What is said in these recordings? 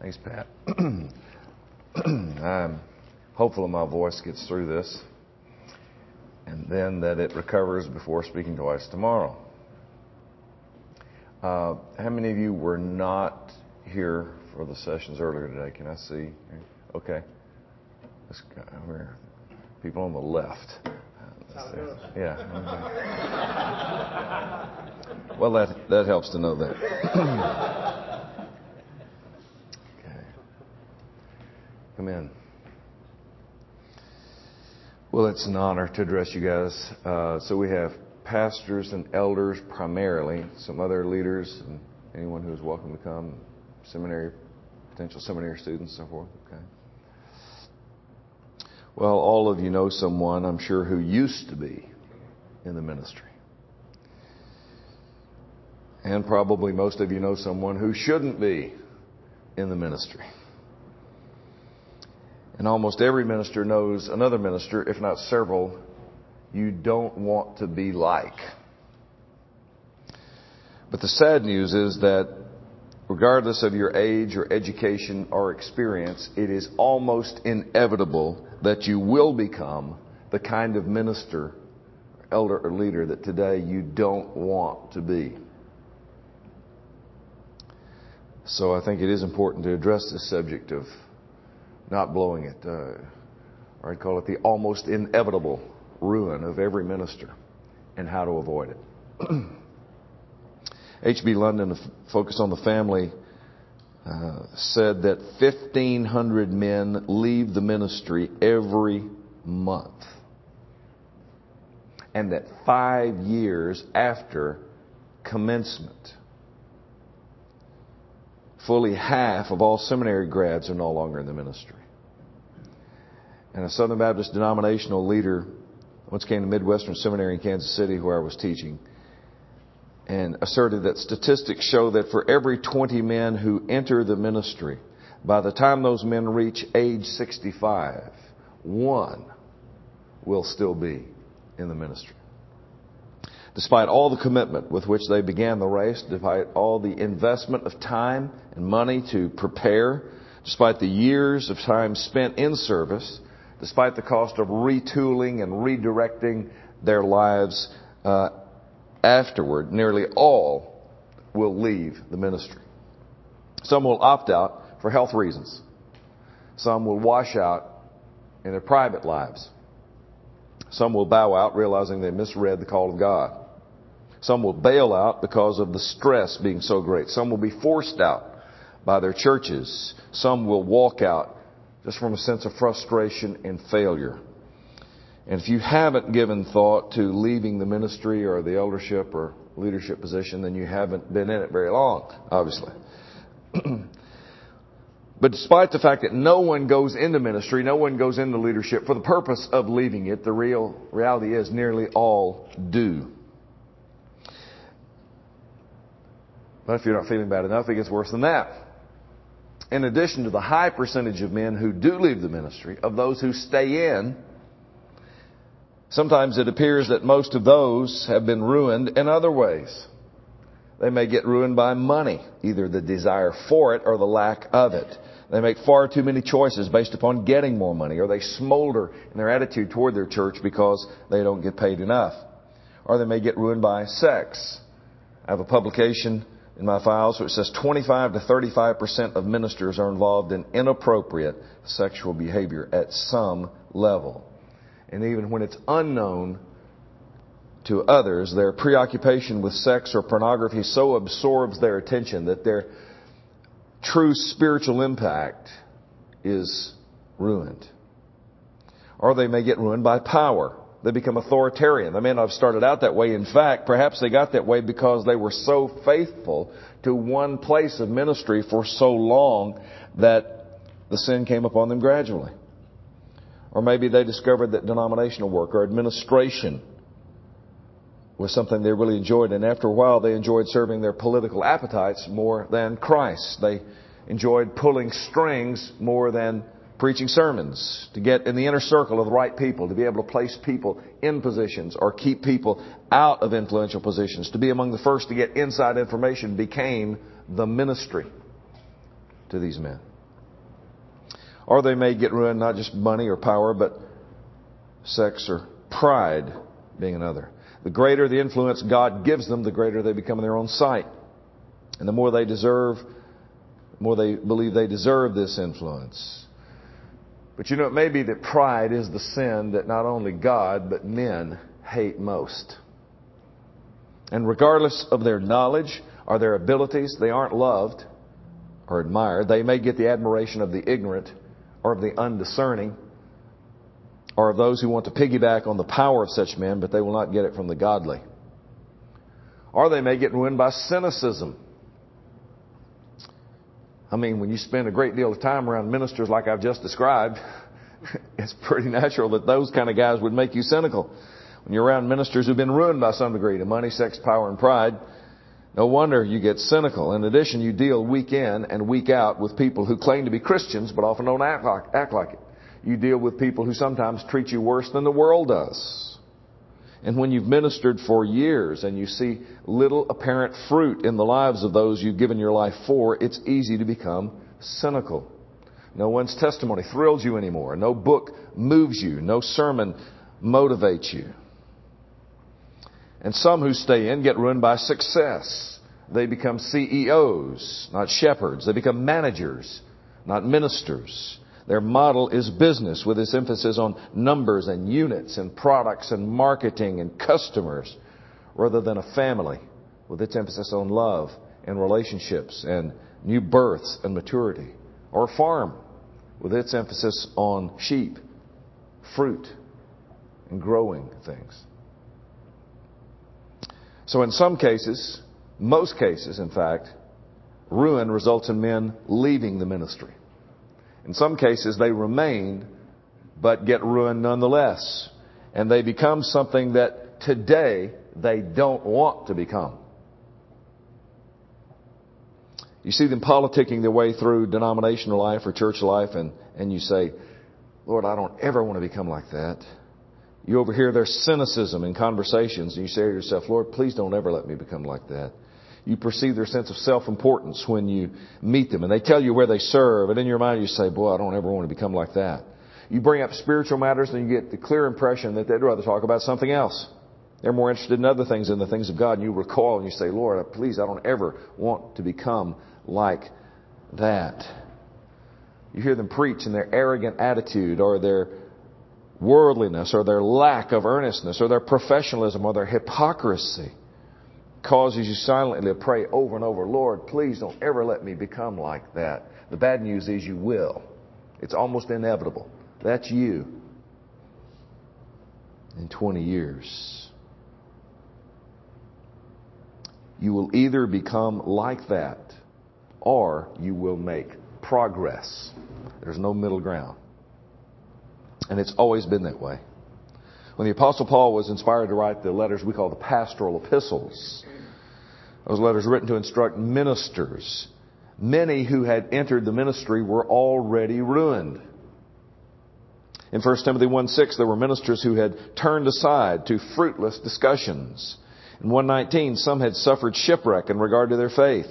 Thanks, Pat. I'm hopeful my voice gets through this and then that it recovers before speaking twice tomorrow. Uh, how many of you were not here for the sessions earlier today? Can I see? Okay. Let's go over People on the left. Yeah. well, that that helps to know that. Come in. Well, it's an honor to address you guys. Uh, so we have pastors and elders primarily, some other leaders, and anyone who is welcome to come, seminary, potential seminary students, and so forth. Okay. Well, all of you know someone, I'm sure, who used to be in the ministry. And probably most of you know someone who shouldn't be in the ministry. And almost every minister knows another minister, if not several, you don't want to be like. But the sad news is that regardless of your age or education or experience, it is almost inevitable that you will become the kind of minister, elder, or leader that today you don't want to be. So I think it is important to address this subject of not blowing it, uh, or I'd call it the almost inevitable ruin of every minister and how to avoid it. H.B. London, Focus on the Family, uh, said that 1,500 men leave the ministry every month. And that five years after commencement, fully half of all seminary grads are no longer in the ministry. And a Southern Baptist denominational leader once came to Midwestern Seminary in Kansas City where I was teaching and asserted that statistics show that for every 20 men who enter the ministry, by the time those men reach age 65, one will still be in the ministry. Despite all the commitment with which they began the race, despite all the investment of time and money to prepare, despite the years of time spent in service, despite the cost of retooling and redirecting their lives uh, afterward, nearly all will leave the ministry. Some will opt out for health reasons. Some will wash out in their private lives. Some will bow out realizing they misread the call of God. Some will bail out because of the stress being so great. Some will be forced out by their churches. Some will walk out just from a sense of frustration and failure. And if you haven't given thought to leaving the ministry or the eldership or leadership position, then you haven't been in it very long, obviously. but despite the fact that no one goes into ministry, no one goes into leadership for the purpose of leaving it, the real reality is nearly all do. But if you're not feeling bad enough, it gets worse than that. In addition to the high percentage of men who do leave the ministry, of those who stay in, Sometimes it appears that most of those have been ruined in other ways. They may get ruined by money, either the desire for it or the lack of it. They make far too many choices based upon getting more money, or they smolder in their attitude toward their church because they don't get paid enough. Or they may get ruined by sex. I have a publication in my files where it says 25 to 35% of ministers are involved in inappropriate sexual behavior at some level and even when it's unknown to others, their preoccupation with sex or pornography so absorbs their attention that their true spiritual impact is ruined. Or they may get ruined by power. They become authoritarian. They may not have started out that way. In fact, perhaps they got that way because they were so faithful to one place of ministry for so long that the sin came upon them gradually. Or maybe they discovered that denominational work or administration was something they really enjoyed. And after a while, they enjoyed serving their political appetites more than Christ. They enjoyed pulling strings more than preaching sermons, to get in the inner circle of the right people, to be able to place people in positions or keep people out of influential positions, to be among the first to get inside information became the ministry. to these men. Or they may get ruined not just money or power, but sex or pride being another. The greater the influence God gives them, the greater they become in their own sight. And the more they deserve, the more they believe they deserve this influence. But you know, it may be that pride is the sin that not only God, but men hate most. And regardless of their knowledge or their abilities, they aren't loved or admired. They may get the admiration of the ignorant or of the undiscerning or of those who want to piggyback on the power of such men, but they will not get it from the godly. Or they may get ruined by cynicism. I mean, when you spend a great deal of time around ministers like I've just described, it's pretty natural that those kind of guys would make you cynical. When you're around ministers who've been ruined by some degree to money, sex, power, and pride, no wonder you get cynical. In addition, you deal week in and week out with people who claim to be Christians but often don't act like, act like it. You deal with people who sometimes treat you worse than the world does. And when you've ministered for years and you see little apparent fruit in the lives of those you've given your life for, it's easy to become cynical. No one's testimony thrills you anymore. No book moves you. No sermon motivates you. And some who stay in get ruined by success. They become CEOs, not shepherds. They become managers, not ministers. Their model is business with its emphasis on numbers and units and products and marketing and customers rather than a family with its emphasis on love and relationships and new births and maturity. Or a farm with its emphasis on sheep, fruit, and growing things. So in some cases, most cases in fact, ruin results in men leaving the ministry. In some cases, they remain, but get ruined nonetheless. And they become something that today they don't want to become. You see them politicking their way through denominational life or church life, and, and you say, Lord, I don't ever want to become like that. You overhear their cynicism in conversations, and you say to yourself, Lord, please don't ever let me become like that. You perceive their sense of self-importance when you meet them, and they tell you where they serve, and in your mind you say, boy, I don't ever want to become like that. You bring up spiritual matters, and you get the clear impression that they'd rather talk about something else. They're more interested in other things than the things of God, and you recoil and you say, Lord, please, I don't ever want to become like that. You hear them preach in their arrogant attitude or their worldliness or their lack of earnestness or their professionalism or their hypocrisy causes you silently to pray over and over, Lord, please don't ever let me become like that. The bad news is you will. It's almost inevitable. That's you in 20 years. You will either become like that or you will make progress. There's no middle ground. And it's always been that way. When the Apostle Paul was inspired to write the letters we call the pastoral epistles, those letters written to instruct ministers, many who had entered the ministry were already ruined. In 1 Timothy 1 6, there were ministers who had turned aside to fruitless discussions. In 119, some had suffered shipwreck in regard to their faith.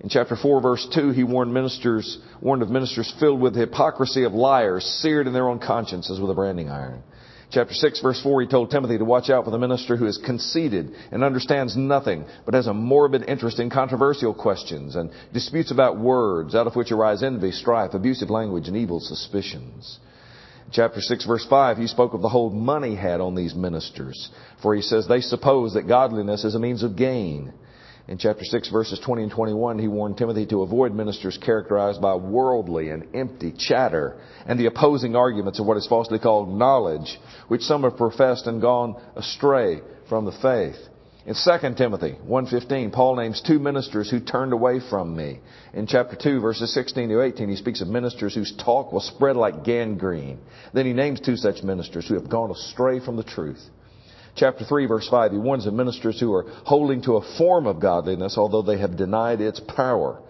In chapter 4 verse 2, he warned ministers, warned of ministers filled with the hypocrisy of liars, seared in their own consciences with a branding iron. Chapter 6 verse 4, he told Timothy to watch out for the minister who is conceited and understands nothing, but has a morbid interest in controversial questions and disputes about words, out of which arise envy, strife, abusive language, and evil suspicions. Chapter 6 verse 5, he spoke of the hold money had on these ministers, for he says they suppose that godliness is a means of gain. In chapter 6 verses 20 and 21, he warned Timothy to avoid ministers characterized by worldly and empty chatter and the opposing arguments of what is falsely called knowledge, which some have professed and gone astray from the faith. In 2 Timothy 1.15, Paul names two ministers who turned away from me. In chapter 2, verses 16 to 18, he speaks of ministers whose talk will spread like gangrene. Then he names two such ministers who have gone astray from the truth chapter 3 verse 5, he warns of ministers who are holding to a form of godliness although they have denied its power.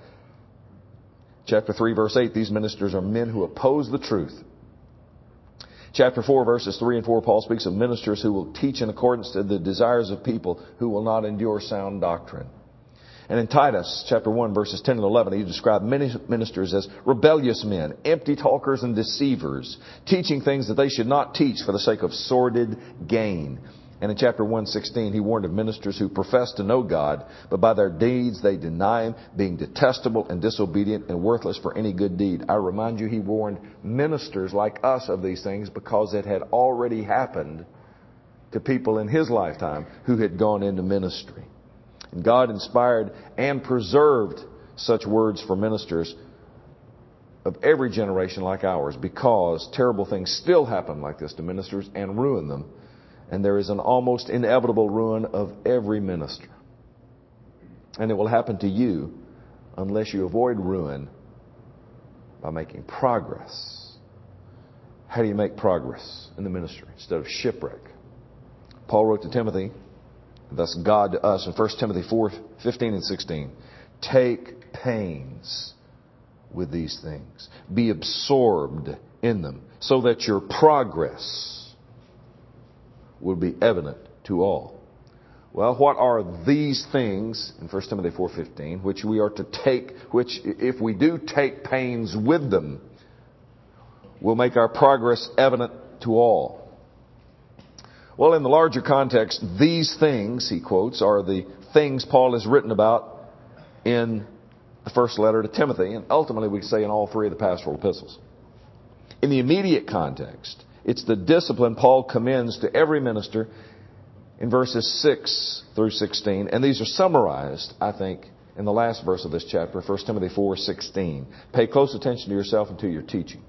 Chapter 3 verse 8, these ministers are men who oppose the truth. Chapter 4 verses 3 and 4, Paul speaks of ministers who will teach in accordance to the desires of people who will not endure sound doctrine. And in Titus chapter 1 verses 10 and 11, he described many ministers as rebellious men, empty talkers and deceivers, teaching things that they should not teach for the sake of sordid gain. And in chapter 116, he warned of ministers who profess to know God, but by their deeds they deny Him, being detestable and disobedient and worthless for any good deed. I remind you, he warned ministers like us of these things because it had already happened to people in his lifetime who had gone into ministry. And God inspired and preserved such words for ministers of every generation like ours because terrible things still happen like this to ministers and ruin them and there is an almost inevitable ruin of every minister. And it will happen to you unless you avoid ruin by making progress. How do you make progress in the ministry instead of shipwreck? Paul wrote to Timothy, thus God to us in 1 Timothy 4 15 and 16. Take pains with these things, be absorbed in them, so that your progress will be evident to all. Well, what are these things in 1 Timothy 4:15 which we are to take which if we do take pains with them will make our progress evident to all? Well, in the larger context, these things, he quotes, are the things Paul has written about in the first letter to Timothy, and ultimately we say in all three of the pastoral epistles. In the immediate context, it's the discipline Paul commends to every minister in verses 6 through 16. And these are summarized, I think, in the last verse of this chapter, 1 Timothy 4 16. Pay close attention to yourself and to your teaching.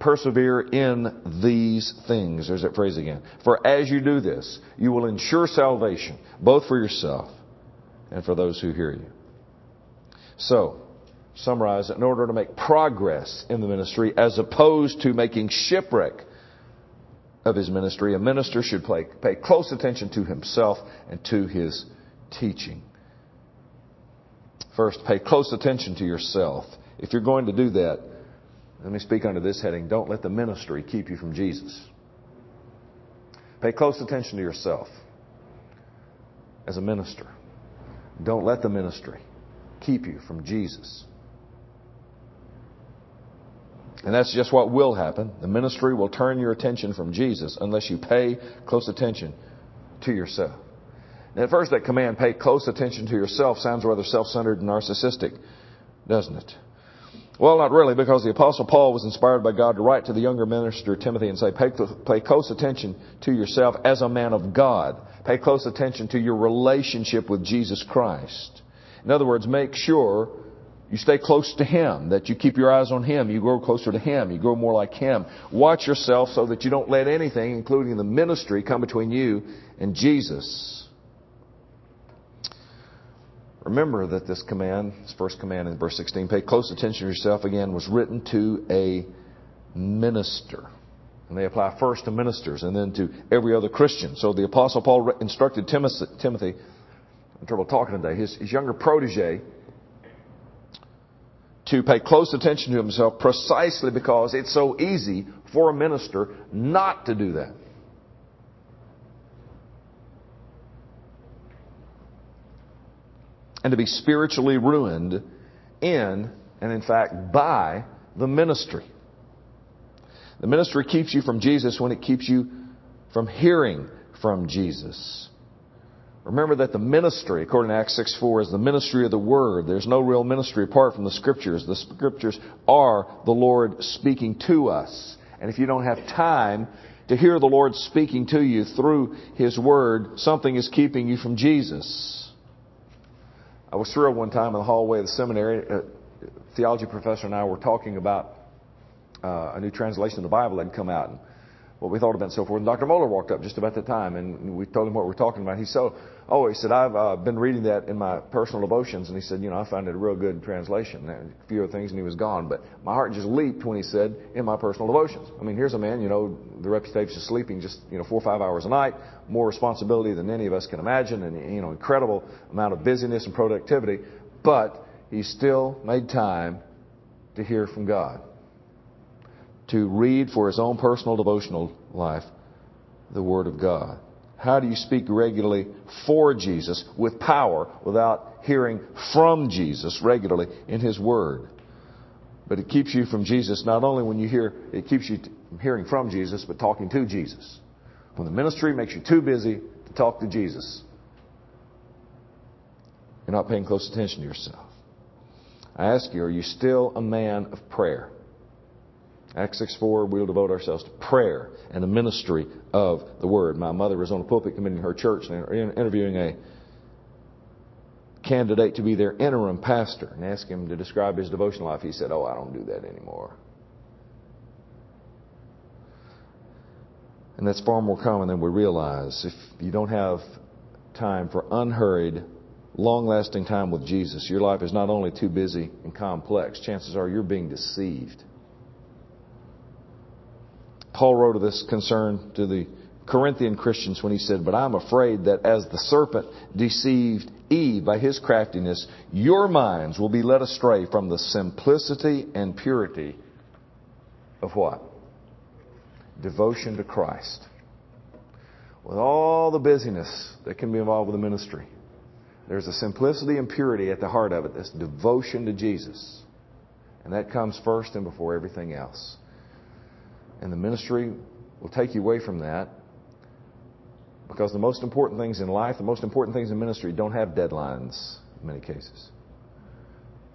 Persevere in these things. There's that phrase again. For as you do this, you will ensure salvation, both for yourself and for those who hear you. So, summarize in order to make progress in the ministry as opposed to making shipwreck of his ministry, a minister should pay, pay close attention to himself and to his teaching. First, pay close attention to yourself. If you're going to do that, let me speak under this heading don't let the ministry keep you from Jesus. Pay close attention to yourself as a minister. Don't let the ministry keep you from Jesus. And that's just what will happen. The ministry will turn your attention from Jesus unless you pay close attention to yourself. Now, at first, that command, pay close attention to yourself, sounds rather self-centered and narcissistic, doesn't it? Well, not really, because the Apostle Paul was inspired by God to write to the younger minister Timothy and say, pay, pay close attention to yourself as a man of God. Pay close attention to your relationship with Jesus Christ. In other words, make sure you stay close to Him, that you keep your eyes on Him, you grow closer to Him, you grow more like Him. Watch yourself so that you don't let anything, including the ministry, come between you and Jesus. Remember that this command, this first command in verse 16, pay close attention to yourself again, was written to a minister. And they apply first to ministers and then to every other Christian. So the Apostle Paul instructed Timothy, I'm trouble talking today, his, his younger protege, to pay close attention to himself precisely because it's so easy for a minister not to do that. And to be spiritually ruined in, and in fact, by the ministry. The ministry keeps you from Jesus when it keeps you from hearing from Jesus. Remember that the ministry, according to Acts 6 4, is the ministry of the Word. There's no real ministry apart from the Scriptures. The Scriptures are the Lord speaking to us. And if you don't have time to hear the Lord speaking to you through His Word, something is keeping you from Jesus. I was thrilled one time in the hallway of the seminary. A theology professor and I were talking about uh, a new translation of the Bible that had come out. And what we thought about and so forth. And Dr. Mohler walked up just about the time, and we told him what we were talking about. He said, "Oh, he said I've uh, been reading that in my personal devotions," and he said, "You know, I found it a real good translation. A few other things, and he was gone. But my heart just leaped when he said, "In my personal devotions." I mean, here's a man, you know, the reputation of sleeping just you know four or five hours a night, more responsibility than any of us can imagine, and you know, incredible amount of busyness and productivity, but he still made time to hear from God." to read for his own personal devotional life the Word of God. How do you speak regularly for Jesus with power without hearing from Jesus regularly in His Word? But it keeps you from Jesus not only when you hear, it keeps you from hearing from Jesus, but talking to Jesus. When the ministry makes you too busy to talk to Jesus, you're not paying close attention to yourself. I ask you, are you still a man of prayer? Acts 6 4, we'll devote ourselves to prayer and the ministry of the Word. My mother was on a pulpit committee in her church and interviewing a candidate to be their interim pastor and asked him to describe his devotional life. He said, Oh, I don't do that anymore. And that's far more common than we realize. If you don't have time for unhurried, long lasting time with Jesus, your life is not only too busy and complex, chances are you're being deceived. Paul wrote of this concern to the Corinthian Christians when he said, But I'm afraid that as the serpent deceived Eve by his craftiness, your minds will be led astray from the simplicity and purity of what? Devotion to Christ. With all the busyness that can be involved with the ministry, there's a simplicity and purity at the heart of it. This devotion to Jesus. And that comes first and before everything else. And the ministry will take you away from that because the most important things in life, the most important things in ministry don't have deadlines in many cases.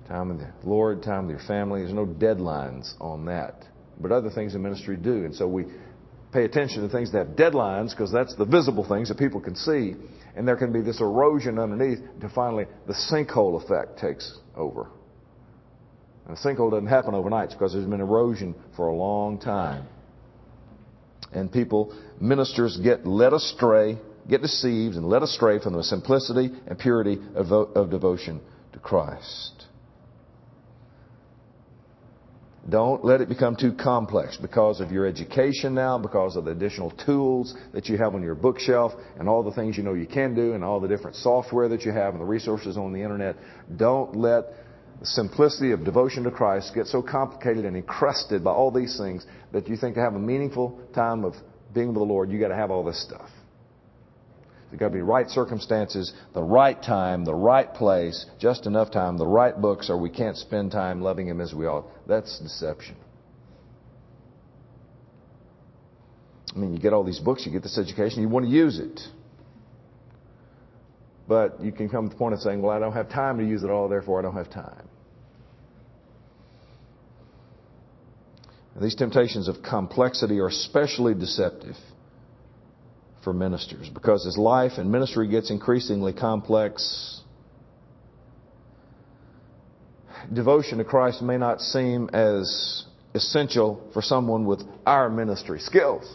Time with the Lord, time with your family, there's no deadlines on that. But other things in ministry do. And so we pay attention to things that have deadlines because that's the visible things that people can see. And there can be this erosion underneath until finally the sinkhole effect takes over. And the sinkhole doesn't happen overnight because there's been erosion for a long time. And people, ministers get led astray, get deceived and led astray from the simplicity and purity of, of devotion to Christ. Don't let it become too complex because of your education now, because of the additional tools that you have on your bookshelf, and all the things you know you can do, and all the different software that you have, and the resources on the internet. Don't let the simplicity of devotion to Christ gets so complicated and encrusted by all these things that you think to have a meaningful time of being with the Lord, you got to have all this stuff. There's got to be right circumstances, the right time, the right place, just enough time, the right books, or we can't spend time loving Him as we ought. That's deception. I mean, you get all these books, you get this education, you want to use it. But you can come to the point of saying, well, I don't have time to use it all, therefore I don't have time. These temptations of complexity are especially deceptive for ministers because as life and ministry gets increasingly complex, devotion to Christ may not seem as essential for someone with our ministry skills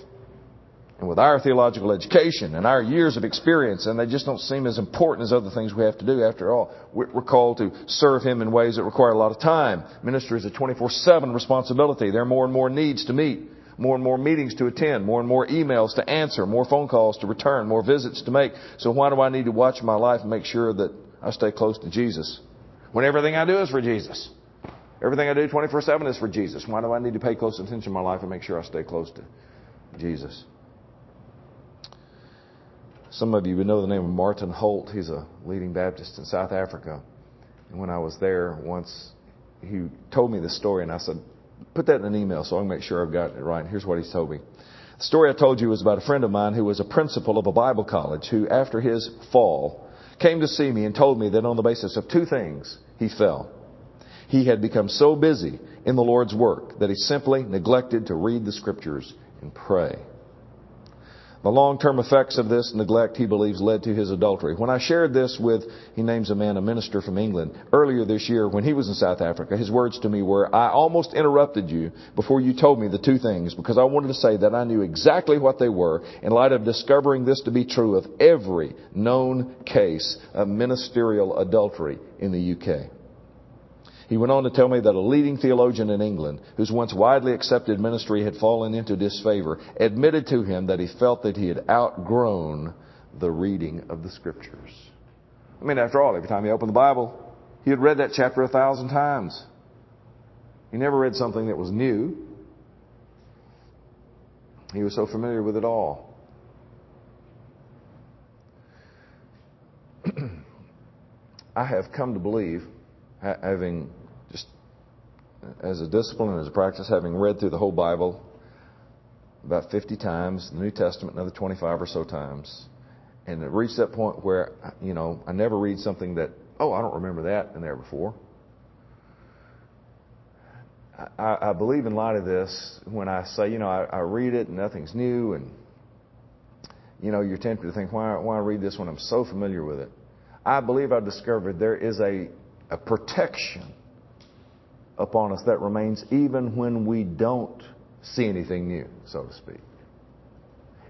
and with our theological education and our years of experience, and they just don't seem as important as other things we have to do. After all, we're called to serve Him in ways that require a lot of time. Ministry is a 24-7 responsibility. There are more and more needs to meet, more and more meetings to attend, more and more emails to answer, more phone calls to return, more visits to make. So why do I need to watch my life and make sure that I stay close to Jesus? When everything I do is for Jesus. Everything I do 24-7 is for Jesus. Why do I need to pay close attention to my life and make sure I stay close to Jesus? Some of you would know the name of Martin Holdt. He's a leading Baptist in South Africa. And when I was there once, he told me the story, and I said, put that in an email so I can make sure I've got it right. Here's what he told me. The story I told you was about a friend of mine who was a principal of a Bible college who, after his fall, came to see me and told me that on the basis of two things, he fell. He had become so busy in the Lord's work that he simply neglected to read the scriptures and pray. The long-term effects of this neglect, he believes, led to his adultery. When I shared this with, he names a man, a minister from England, earlier this year when he was in South Africa, his words to me were, I almost interrupted you before you told me the two things because I wanted to say that I knew exactly what they were in light of discovering this to be true of every known case of ministerial adultery in the UK. He went on to tell me that a leading theologian in England, whose once widely accepted ministry had fallen into disfavor, admitted to him that he felt that he had outgrown the reading of the scriptures. I mean, after all, every time he opened the Bible, he had read that chapter a thousand times. He never read something that was new. He was so familiar with it all. I have come to believe, having as a discipline and as a practice, having read through the whole Bible about 50 times, the New Testament another 25 or so times, and it reached that point where, you know, I never read something that, oh, I don't remember that in there before. I, I believe in light of this when I say, you know, I, I read it and nothing's new, and you know, you're tempted to think, why, why read this when I'm so familiar with it? I believe I've discovered there is a, a protection upon us that remains even when we don't see anything new, so to speak.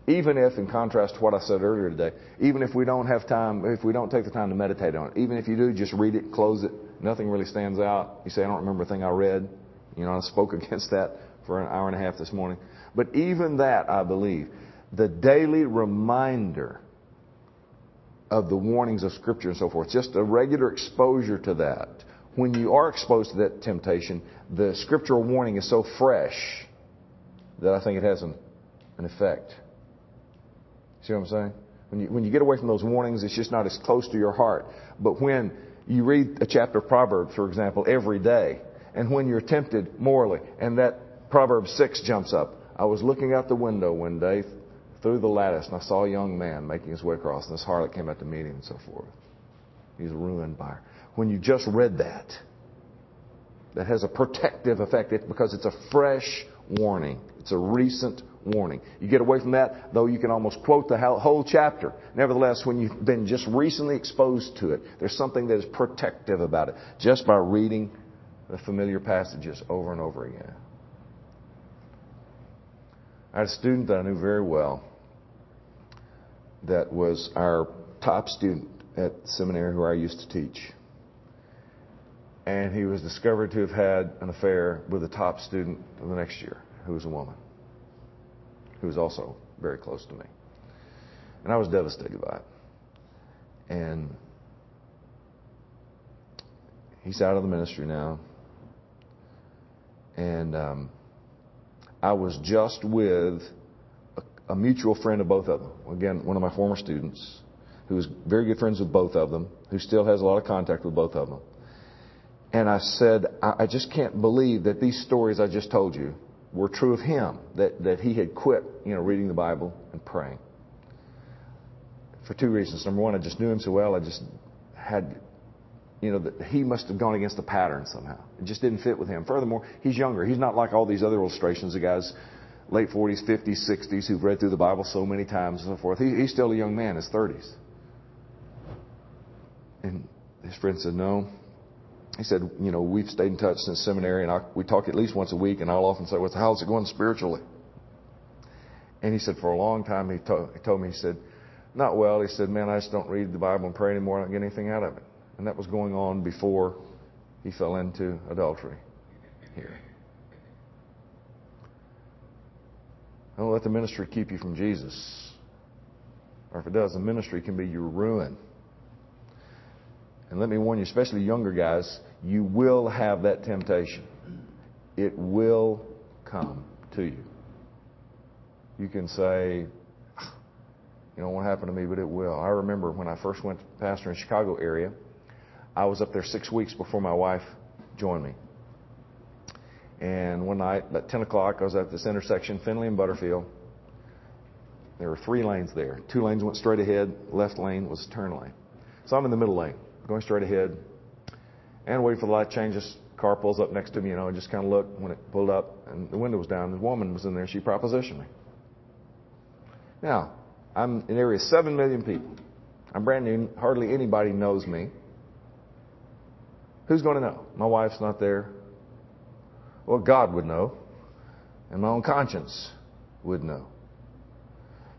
Even if, in contrast to what I said earlier today, even if we don't have time, if we don't take the time to meditate on it, even if you do, just read it, close it, nothing really stands out. You say, I don't remember a thing I read. You know, I spoke against that for an hour and a half this morning. But even that, I believe, the daily reminder of the warnings of Scripture and so forth, just a regular exposure to that. When you are exposed to that temptation, the scriptural warning is so fresh that I think it has an, an effect. See what I'm saying? When you, when you get away from those warnings, it's just not as close to your heart. But when you read a chapter of Proverbs, for example, every day, and when you're tempted morally, and that Proverbs 6 jumps up. I was looking out the window one day through the lattice, and I saw a young man making his way across, and this harlot came out to meet him and so forth. He's ruined by her. When you just read that, that has a protective effect because it's a fresh warning. It's a recent warning. You get away from that, though you can almost quote the whole chapter. Nevertheless, when you've been just recently exposed to it, there's something that is protective about it just by reading the familiar passages over and over again. I had a student that I knew very well that was our top student at seminary where I used to teach. And he was discovered to have had an affair with a top student of the next year, who was a woman, who was also very close to me. And I was devastated by it. And he's out of the ministry now. And um, I was just with a, a mutual friend of both of them. Again, one of my former students, who was very good friends with both of them, who still has a lot of contact with both of them. And I said, I, I just can't believe that these stories I just told you were true of him, that, that he had quit, you know, reading the Bible and praying. For two reasons. Number one, I just knew him so well, I just had you know, that he must have gone against the pattern somehow. It just didn't fit with him. Furthermore, he's younger. He's not like all these other illustrations of guys late 40s, 50s, 60s who've read through the Bible so many times and so forth. He, he's still a young man, his 30s. And his friend said, no. He said, you know, we've stayed in touch since seminary and I, we talk at least once a week and I'll often say, well, how's it going spiritually? And he said, for a long time, he, to, he told me, he said, not well. He said, man, I just don't read the Bible and pray anymore. I don't get anything out of it. And that was going on before he fell into adultery here. Don't let the ministry keep you from Jesus. Or if it does, the ministry can be your ruin. And let me warn you, especially younger guys, you will have that temptation. It will come to you. You can say, ah, you know, happened to happen to me, but it will. I remember when I first went to pastor in the Chicago area, I was up there six weeks before my wife joined me. And one night, about 10 o'clock, I was at this intersection, Finley and Butterfield. There were three lanes there. Two lanes went straight ahead. Left lane was turn lane. So I'm in the middle lane, going straight ahead, and wait for the light changes. Car pulls up next to me, you know, and just kind of look. When it pulled up and the window was down, the woman was in there. She propositioned me. Now, I'm in area seven million people. I'm brand new. Hardly anybody knows me. Who's going to know? My wife's not there. Well, God would know. And my own conscience would know.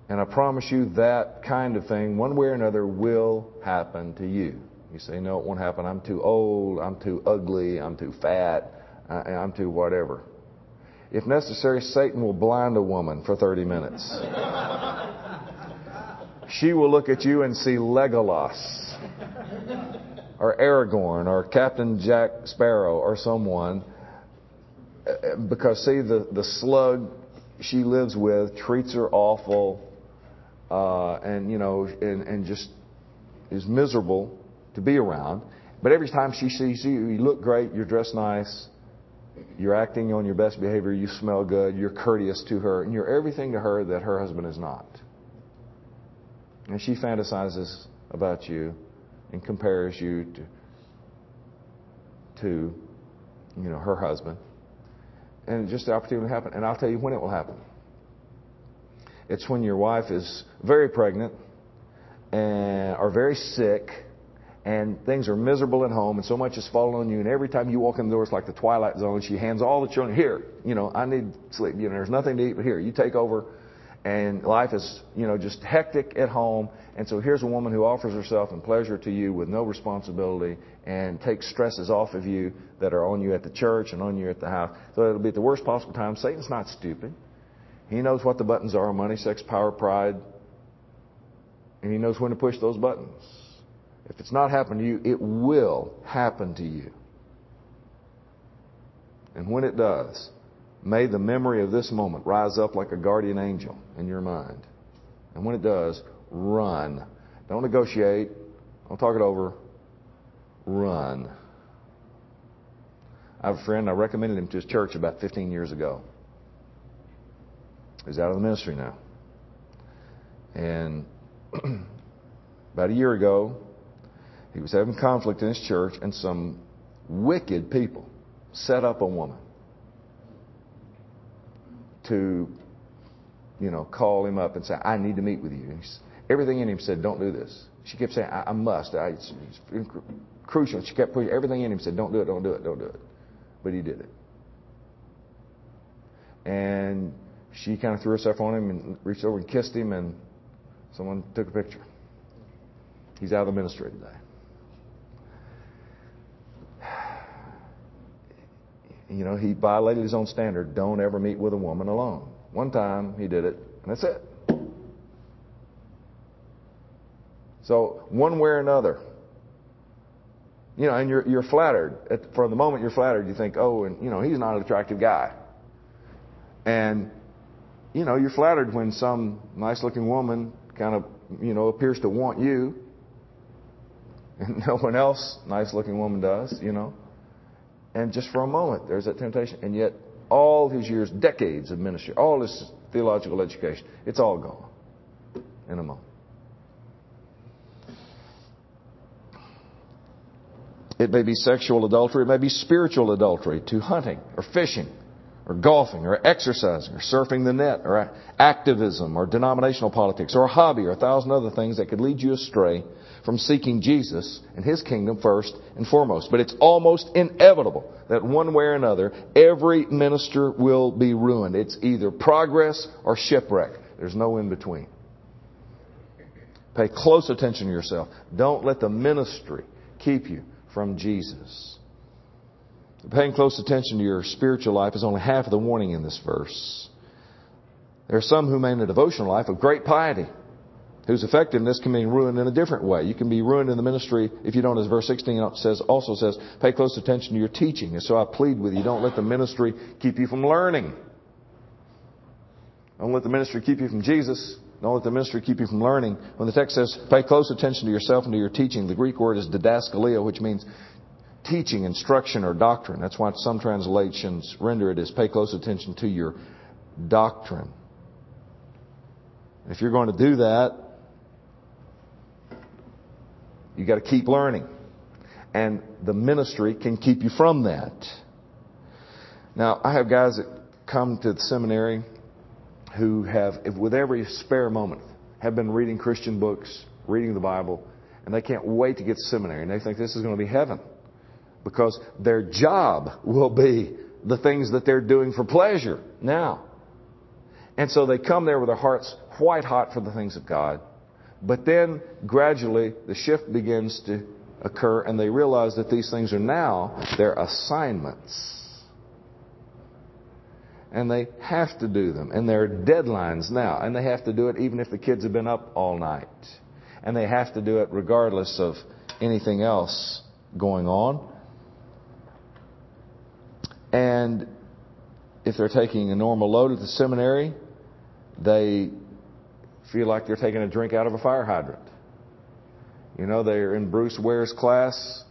And I promise you that kind of thing, one way or another, will happen to you. You say, no, it won't happen. I'm too old. I'm too ugly. I'm too fat. I'm too whatever. If necessary, Satan will blind a woman for 30 minutes. she will look at you and see Legolas or Aragorn or Captain Jack Sparrow or someone because see the the slug she lives with treats her awful uh, and you know and, and just is miserable to be around. But every time she sees you, you look great, you're dressed nice, you're acting on your best behavior, you smell good, you're courteous to her, and you're everything to her that her husband is not. And she fantasizes about you and compares you to, to you know, her husband. And just the opportunity will happen. And I'll tell you when it will happen. It's when your wife is very pregnant and or very sick and things are miserable at home and so much is falling on you and every time you walk in the door it's like the twilight zone. She hands all the children here you know i need sleep. You know there's nothing to eat but here you take over. And life is you know just hectic at home. And so here's a woman who offers herself in pleasure to you with no responsibility and takes stresses off of you that are on you at the church and on you at the house. So it'll be at the worst possible time. Satan's not stupid. He knows what the buttons are. Money sex power pride. And he knows when to push those buttons if it's not happened to you, it will happen to you. And when it does, may the memory of this moment rise up like a guardian angel in your mind. And when it does, run. Don't negotiate. Don't talk it over. Run. I have a friend, I recommended him to his church about 15 years ago. He's out of the ministry now. And about a year ago, he was having conflict in his church, and some wicked people set up a woman to, you know, call him up and say, I need to meet with you. everything in him said, don't do this. She kept saying, I, I must. I, it's, it's crucial. She kept pushing. Everything in him said, don't do it, don't do it, don't do it. But he did it. And she kind of threw herself on him and reached over and kissed him, and someone took a picture. He's out of the ministry today. You know, he violated his own standard. Don't ever meet with a woman alone. One time he did it, and that's it. So one way or another, you know, and you're you're flattered. At, for the moment, you're flattered. You think, oh, and you know, he's not an attractive guy, and you know, you're flattered when some nice-looking woman kind of, you know, appears to want you, and no one else nice-looking woman does, you know. And just for a moment, there's that temptation. And yet, all his years, decades of ministry, all his theological education, it's all gone in a moment. It may be sexual adultery, it may be spiritual adultery to hunting or fishing or golfing or exercising or surfing the net or activism or denominational politics or a hobby or a thousand other things that could lead you astray from seeking Jesus and His kingdom first and foremost. But it's almost inevitable that one way or another, every minister will be ruined. It's either progress or shipwreck. There's no in between. Pay close attention to yourself. Don't let the ministry keep you from Jesus. Paying close attention to your spiritual life is only half of the warning in this verse. There are some who maintain a devotional life of great piety whose effectiveness can be ruined in a different way. You can be ruined in the ministry if you don't, as verse 16 says, also says, pay close attention to your teaching. And so I plead with you, don't let the ministry keep you from learning. Don't let the ministry keep you from Jesus. Don't let the ministry keep you from learning. When the text says, pay close attention to yourself and to your teaching, the Greek word is didaskalia, which means teaching, instruction, or doctrine. That's why some translations render it as pay close attention to your doctrine. If you're going to do that, you got to keep learning. And the ministry can keep you from that. Now, I have guys that come to the seminary who have, with every spare moment, have been reading Christian books, reading the Bible, and they can't wait to get to seminary. And they think this is going to be heaven because their job will be the things that they're doing for pleasure now. And so they come there with their hearts white hot for the things of God but then gradually the shift begins to occur and they realize that these things are now their assignments. And they have to do them. And there are deadlines now. And they have to do it even if the kids have been up all night. And they have to do it regardless of anything else going on. And if they're taking a normal load at the seminary, they feel like they're taking a drink out of a fire hydrant. You know, they're in Bruce Ware's class,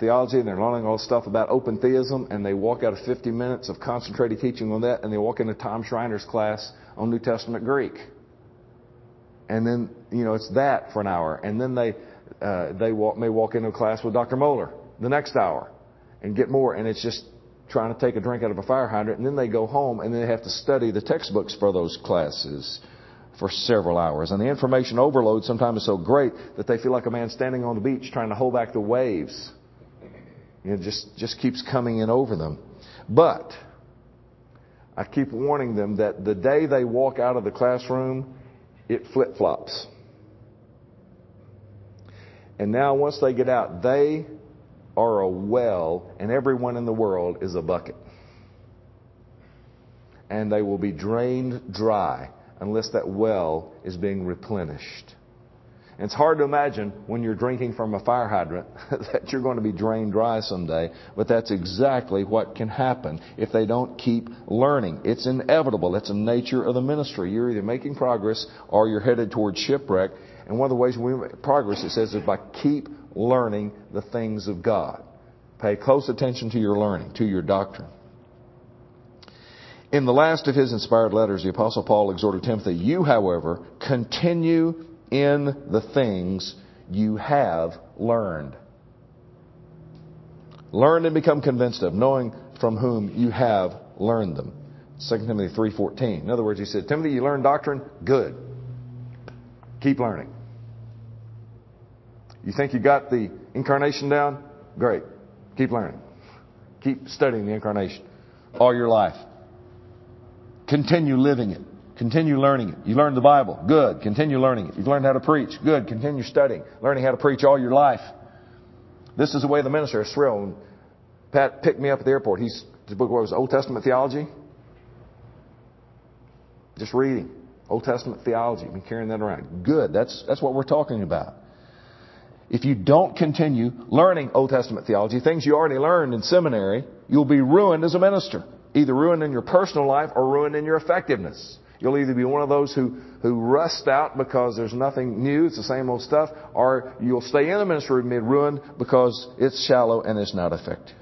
theology, and they're learning all stuff about open theism, and they walk out of 50 minutes of concentrated teaching on that, and they walk into Tom Schreiner's class on New Testament Greek. And then, you know, it's that for an hour. And then they, uh, they walk, may walk into a class with Dr. Mohler the next hour and get more. And it's just trying to take a drink out of a fire hydrant. And then they go home and they have to study the textbooks for those classes for several hours. And the information overload sometimes is so great that they feel like a man standing on the beach trying to hold back the waves. It just, just keeps coming in over them. But I keep warning them that the day they walk out of the classroom, it flip flops. And now once they get out, they are a well and everyone in the world is a bucket. And they will be drained dry unless that well is being replenished. It's hard to imagine when you're drinking from a fire hydrant that you're going to be drained dry someday, but that's exactly what can happen if they don't keep learning. It's inevitable. That's the nature of the ministry. You're either making progress or you're headed towards shipwreck. And one of the ways we make progress, it says, is by keep learning the things of God. Pay close attention to your learning, to your doctrine. In the last of his inspired letters, the Apostle Paul exhorted Timothy, You, however, continue in the things you have learned. Learn and become convinced of, knowing from whom you have learned them. 2 Timothy 3.14. In other words, he said, Timothy, you learned doctrine? Good. Keep learning. You think you got the incarnation down? Great. Keep learning. Keep studying the incarnation all your life. Continue living it. Continue learning it. You learned the Bible. Good. Continue learning it. You've learned how to preach. Good. Continue studying. Learning how to preach all your life. This is the way the minister is thrilled. Pat picked me up at the airport. He's, his book was Old Testament Theology. Just reading. Old Testament theology. Been carrying that around. Good. That's, that's what we're talking about. If you don't continue learning Old Testament theology, things you already learned in seminary, you'll be ruined as a minister. Either ruined in your personal life or ruined in your effectiveness. You'll either be one of those who, who rust out because there's nothing new, it's the same old stuff, or you'll stay in the ministry and be ruined because it's shallow and it's not effective.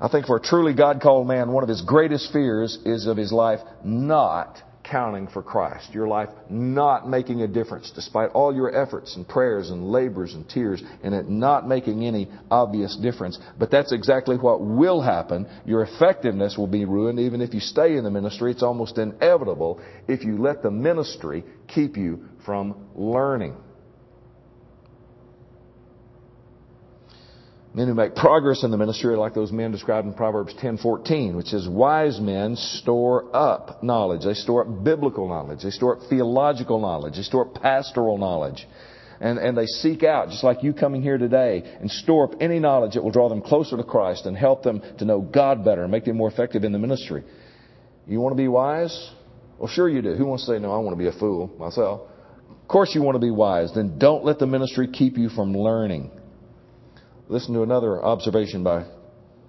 I think for a truly God called man, one of his greatest fears is of his life not counting for Christ, your life not making a difference despite all your efforts and prayers and labors and tears and it not making any obvious difference. But that's exactly what will happen. Your effectiveness will be ruined even if you stay in the ministry. It's almost inevitable if you let the ministry keep you from learning. Men who make progress in the ministry are like those men described in Proverbs 10:14, which says, "Wise men store up knowledge. They store up biblical knowledge. They store up theological knowledge. They store up pastoral knowledge." And, and they seek out, just like you coming here today, and store up any knowledge that will draw them closer to Christ and help them to know God better and make them more effective in the ministry. You want to be wise? Well, sure you do. Who wants to say, no, I want to be a fool myself? Of course you want to be wise. Then don't let the ministry keep you from learning. Listen to another observation by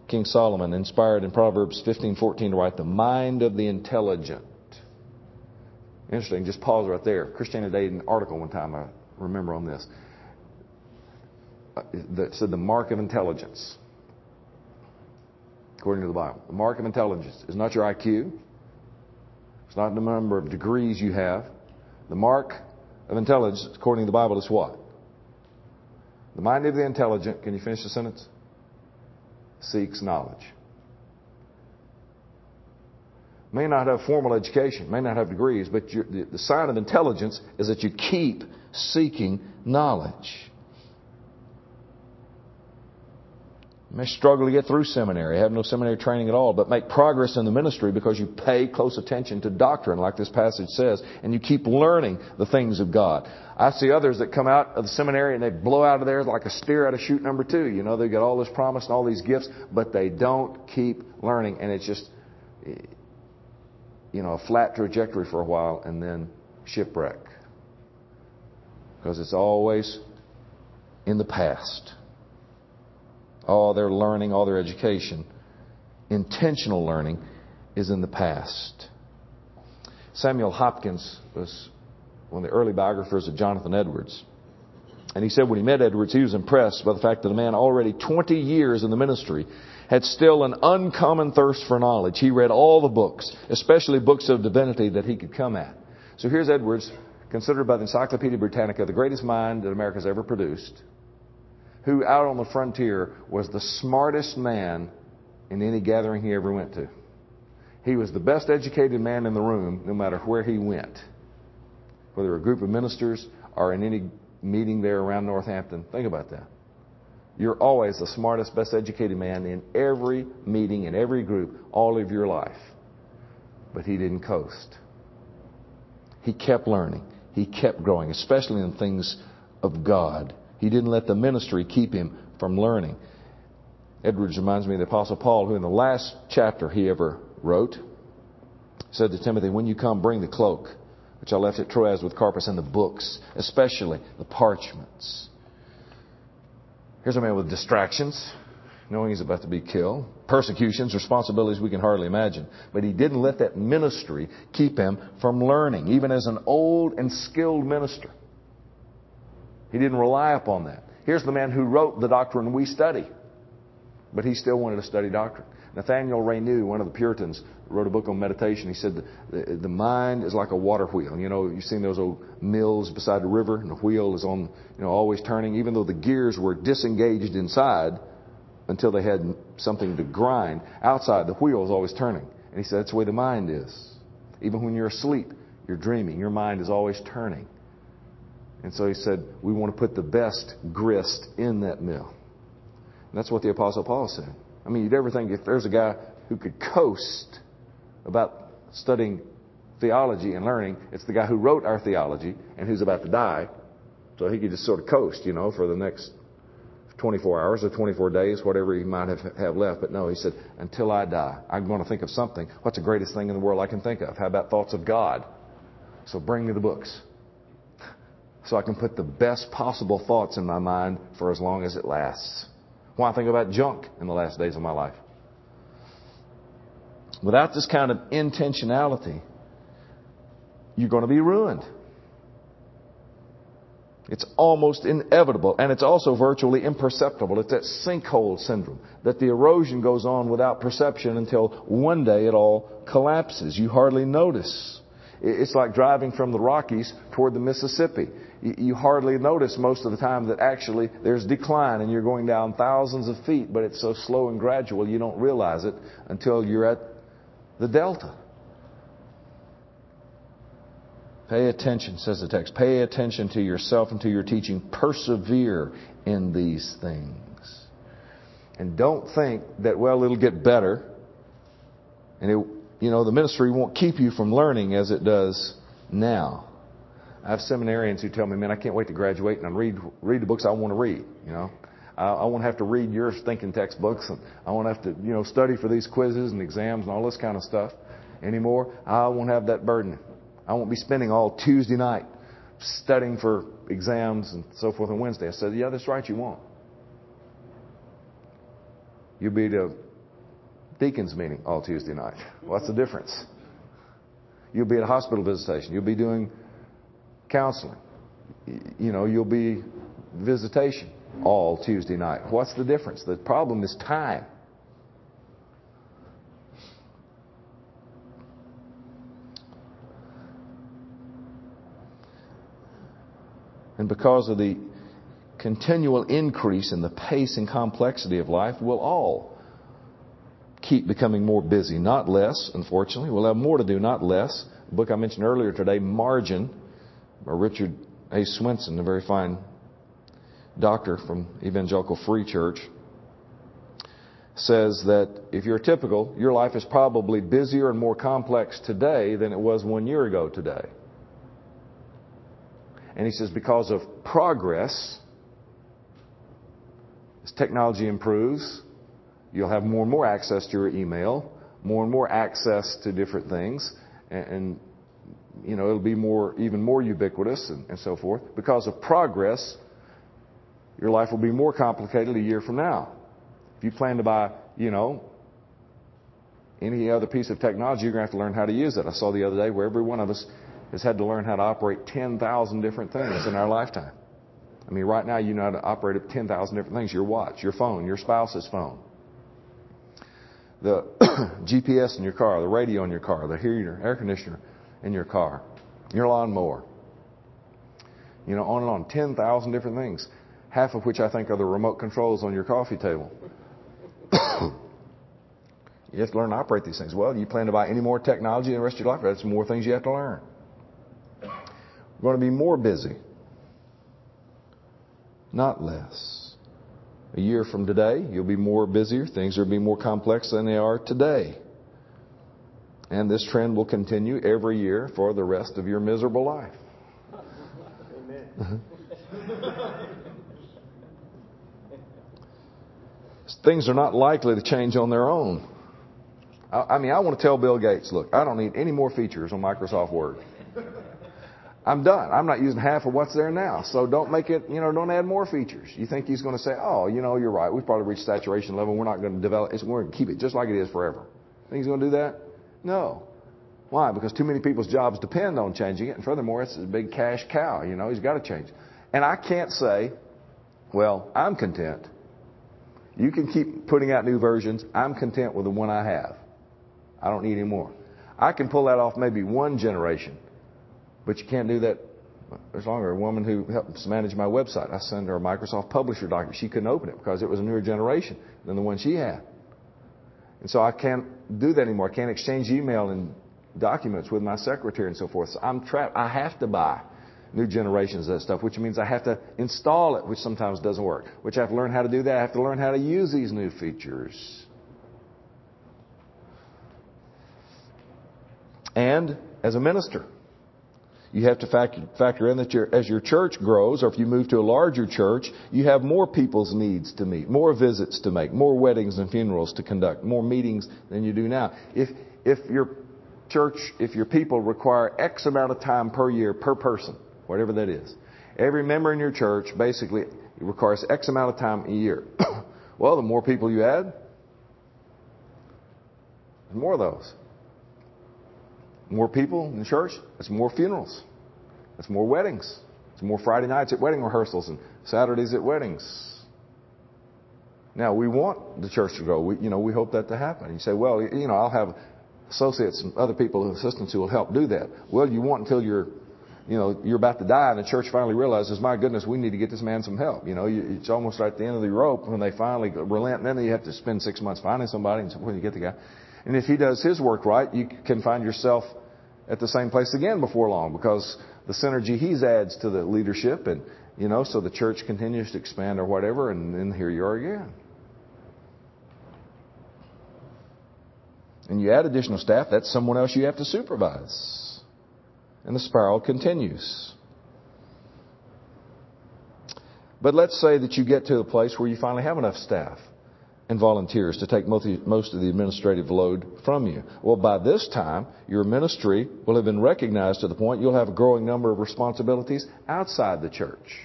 King Solomon, inspired in Proverbs 15:14 to write, "The mind of the intelligent." Interesting. Just pause right there. Christianity Today an article one time I remember on this uh, that said the mark of intelligence, according to the Bible, the mark of intelligence is not your IQ. It's not the number of degrees you have. The mark of intelligence, according to the Bible, is what? The mind of the intelligent, can you finish the sentence? Seeks knowledge. May not have formal education, may not have degrees, but the, the sign of intelligence is that you keep seeking knowledge. You may struggle to get through seminary, have no seminary training at all, but make progress in the ministry because you pay close attention to doctrine, like this passage says, and you keep learning the things of God. I see others that come out of the seminary and they blow out of there like a steer out of chute number two. You know, they get all this promise and all these gifts, but they don't keep learning, and it's just, you know, a flat trajectory for a while and then shipwreck. Because it's always in the past all their learning, all their education, intentional learning, is in the past. Samuel Hopkins was one of the early biographers of Jonathan Edwards. And he said when he met Edwards, he was impressed by the fact that a man already 20 years in the ministry had still an uncommon thirst for knowledge. He read all the books, especially books of divinity that he could come at. So here's Edwards, considered by the Encyclopedia Britannica the greatest mind that America's ever produced, who out on the frontier was the smartest man in any gathering he ever went to. He was the best educated man in the room, no matter where he went. Whether a group of ministers or in any meeting there around Northampton. Think about that. You're always the smartest, best educated man in every meeting, in every group, all of your life. But he didn't coast. He kept learning. He kept growing, especially in things of God. He didn't let the ministry keep him from learning. Edwards reminds me of the Apostle Paul, who in the last chapter he ever wrote, said to Timothy, When you come, bring the cloak, which I left at Troas with Carpus, and the books, especially the parchments. Here's a man with distractions, knowing he's about to be killed, persecutions, responsibilities we can hardly imagine. But he didn't let that ministry keep him from learning, even as an old and skilled minister. He didn't rely upon that. Here's the man who wrote the doctrine we study, but he still wanted to study doctrine. Nathaniel Ranew, one of the Puritans, wrote a book on meditation. He said the, the mind is like a water wheel. You know, you've seen those old mills beside the river, and the wheel is on, you know, always turning. Even though the gears were disengaged inside until they had something to grind, outside the wheel is always turning. And he said that's the way the mind is. Even when you're asleep, you're dreaming. Your mind is always turning. And so he said, we want to put the best grist in that mill. And that's what the Apostle Paul said. I mean, you'd ever think if there's a guy who could coast about studying theology and learning, it's the guy who wrote our theology and who's about to die. So he could just sort of coast, you know, for the next 24 hours or 24 days, whatever he might have, have left. But no, he said, until I die, I'm going to think of something. What's the greatest thing in the world I can think of? How about thoughts of God? So bring me the books. So I can put the best possible thoughts in my mind for as long as it lasts. Why think about junk in the last days of my life. Without this kind of intentionality, you're going to be ruined. It's almost inevitable, and it's also virtually imperceptible. It's that sinkhole syndrome, that the erosion goes on without perception until one day it all collapses. You hardly notice. It's like driving from the Rockies toward the Mississippi you hardly notice most of the time that actually there's decline and you're going down thousands of feet, but it's so slow and gradual you don't realize it until you're at the delta. Pay attention, says the text. Pay attention to yourself and to your teaching. Persevere in these things. And don't think that, well, it'll get better. And it, you know, the ministry won't keep you from learning as it does now. I have seminarians who tell me, man, I can't wait to graduate and read, read the books I want to read, you know. I, I won't have to read your thinking textbooks and I won't have to, you know, study for these quizzes and exams and all this kind of stuff anymore. I won't have that burden. I won't be spending all Tuesday night studying for exams and so forth on Wednesday. I said, yeah, that's right, you won't. You'll be at a deacon's meeting all Tuesday night. What's the difference? You'll be at a hospital visitation. You'll be doing counseling. You know, you'll be visitation all Tuesday night. What's the difference? The problem is time. And because of the continual increase in the pace and complexity of life, we'll all keep becoming more busy, not less, unfortunately. We'll have more to do, not less. The book I mentioned earlier today, Margin, or Richard A. Swenson, a very fine doctor from Evangelical Free Church, says that if you're typical, your life is probably busier and more complex today than it was one year ago today. And he says because of progress, as technology improves, you'll have more and more access to your email, more and more access to different things, and, you know, it'll be more, even more ubiquitous and, and so forth. Because of progress, your life will be more complicated a year from now. If you plan to buy, you know, any other piece of technology, you're going to have to learn how to use it. I saw the other day where every one of us has had to learn how to operate 10,000 different things in our lifetime. I mean, right now you know how to operate 10,000 different things. Your watch, your phone, your spouse's phone. The GPS in your car, the radio in your car, the heater, air conditioner in your car, your lawnmower. You know, on and on. 10,000 different things. Half of which I think are the remote controls on your coffee table. you have to learn to operate these things. Well, you plan to buy any more technology in the rest of your life, that's more things you have to learn. We're going to be more busy not less. A year from today, you'll be more busier. Things will be more complex than they are today. And this trend will continue every year for the rest of your miserable life. Amen. Things are not likely to change on their own. I, mean, I want to tell Bill Gates, look, I don't need any more features on Microsoft Word. I'm done. I'm not using half of what's there now. So don't make it, you know, don't add more features. You think he's going to say, oh, you know, you're right. We've probably reached saturation level. We're not going to develop it. We're going to keep it just like it is forever. Think he's going to do that? No. Why? Because too many people's jobs depend on changing it. And furthermore, it's a big cash cow. You know, he's got to change. And I can't say, well, I'm content. You can keep putting out new versions. I'm content with the one I have. I don't need any more. I can pull that off maybe one generation. But you can't do that There's long as a woman who helps manage my website. I send her a Microsoft Publisher document. She couldn't open it because it was a newer generation than the one she had. And so I can't do that anymore. I can't exchange email and documents with my secretary and so forth. So I'm trapped. I have to buy new generations of that stuff, which means I have to install it, which sometimes doesn't work. Which I have to learn how to do that. I have to learn how to use these new features. And as a minister, you have to factor, in that as your church grows, or if you move to a larger church, you have more people's needs to meet, more visits to make, more weddings and funerals to conduct, more meetings than you do now. If, if your church, if your people require X amount of time per year per person, whatever that is, every member in your church basically requires X amount of time a year. well, the more people you add, the more of those. More people in the church, it's more funerals. It's more weddings. It's more Friday nights at wedding rehearsals and Saturdays at weddings. Now, we want the church to grow. We, you know, we hope that to happen. You say, well, you know, I'll have associates and other people, assistants who will help do that. Well, you want until you're, you know, you're about to die and the church finally realizes, my goodness, we need to get this man some help. You know, it's almost at the end of the rope when they finally relent. And then you have to spend six months finding somebody and when you get the guy. And if he does his work right, you can find yourself at the same place again before long because the synergy he adds to the leadership and you know so the church continues to expand or whatever and then here you are again. And you add additional staff that's someone else you have to supervise. And the spiral continues. But let's say that you get to a place where you finally have enough staff and volunteers to take most of the administrative load from you. Well, by this time, your ministry will have been recognized to the point you'll have a growing number of responsibilities outside the church.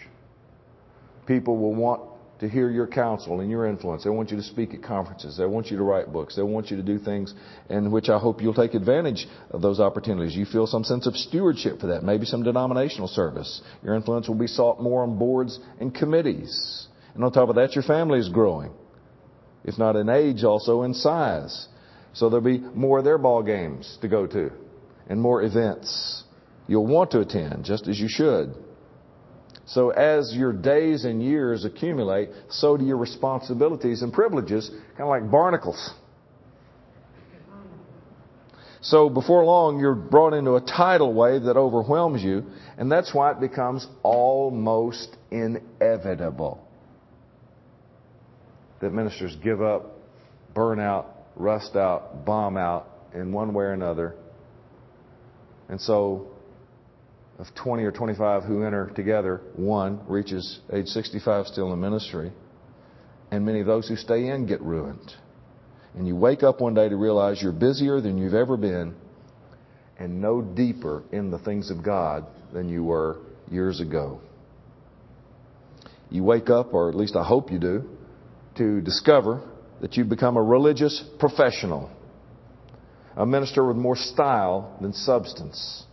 People will want to hear your counsel and your influence. They want you to speak at conferences. They want you to write books. They want you to do things in which I hope you'll take advantage of those opportunities. You feel some sense of stewardship for that, maybe some denominational service. Your influence will be sought more on boards and committees. And on top of that, your family is growing if not in age, also in size. So there'll be more of their ball games to go to and more events you'll want to attend, just as you should. So as your days and years accumulate, so do your responsibilities and privileges, kind of like barnacles. So before long, you're brought into a tidal wave that overwhelms you, and that's why it becomes almost inevitable that ministers give up, burn out, rust out, bomb out in one way or another. And so, of 20 or 25 who enter together, one reaches age 65 still in the ministry, and many of those who stay in get ruined. And you wake up one day to realize you're busier than you've ever been and no deeper in the things of God than you were years ago. You wake up, or at least I hope you do, to discover that you've become a religious professional, a minister with more style than substance,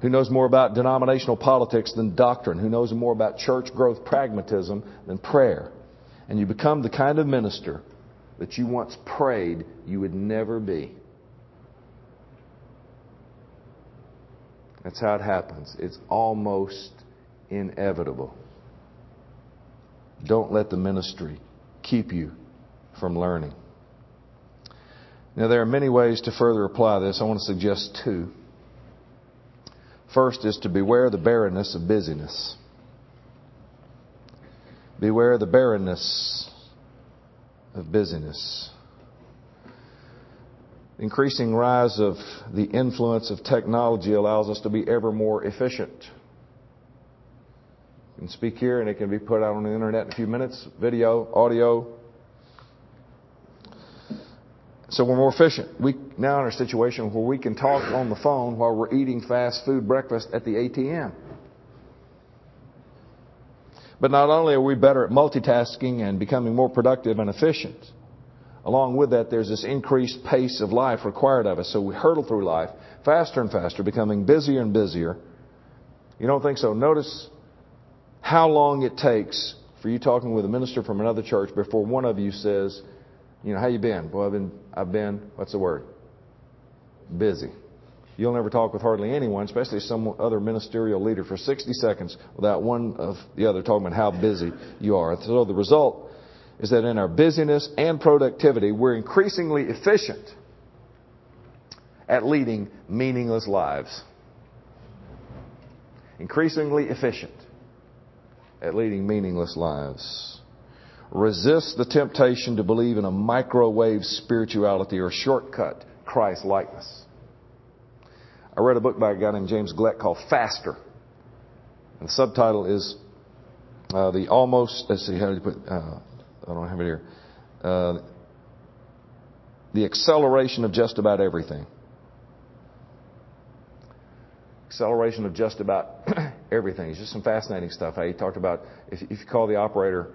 who knows more about denominational politics than doctrine, who knows more about church growth pragmatism than prayer. And you become the kind of minister that you once prayed you would never be. That's how it happens. It's almost inevitable. Don't let the ministry keep you from learning. Now, there are many ways to further apply this. I want to suggest two. First is to beware the barrenness of busyness. Beware the barrenness of busyness. Increasing rise of the influence of technology allows us to be ever more efficient. You can speak here and it can be put out on the internet in a few minutes, video, audio. So we're more efficient. We now in a situation where we can talk on the phone while we're eating fast food breakfast at the ATM. But not only are we better at multitasking and becoming more productive and efficient, along with that, there's this increased pace of life required of us. So we hurtle through life faster and faster, becoming busier and busier. You don't think so? Notice how long it takes for you talking with a minister from another church before one of you says, you know, how you been? Well, I've been, I've been, what's the word? Busy. You'll never talk with hardly anyone, especially some other ministerial leader, for 60 seconds without one of the other talking about how busy you are. So the result is that in our busyness and productivity, we're increasingly efficient at leading meaningless lives. Increasingly efficient at leading meaningless lives. Resist the temptation to believe in a microwave spirituality or shortcut Christ likeness. I read a book by a guy named James Gleick called Faster. And the subtitle is uh, the almost, let's see, how do you put, uh, I don't have it here. Uh, the acceleration of just about everything. Acceleration of just about everything. It's just some fascinating stuff. How he talked about if, you call the operator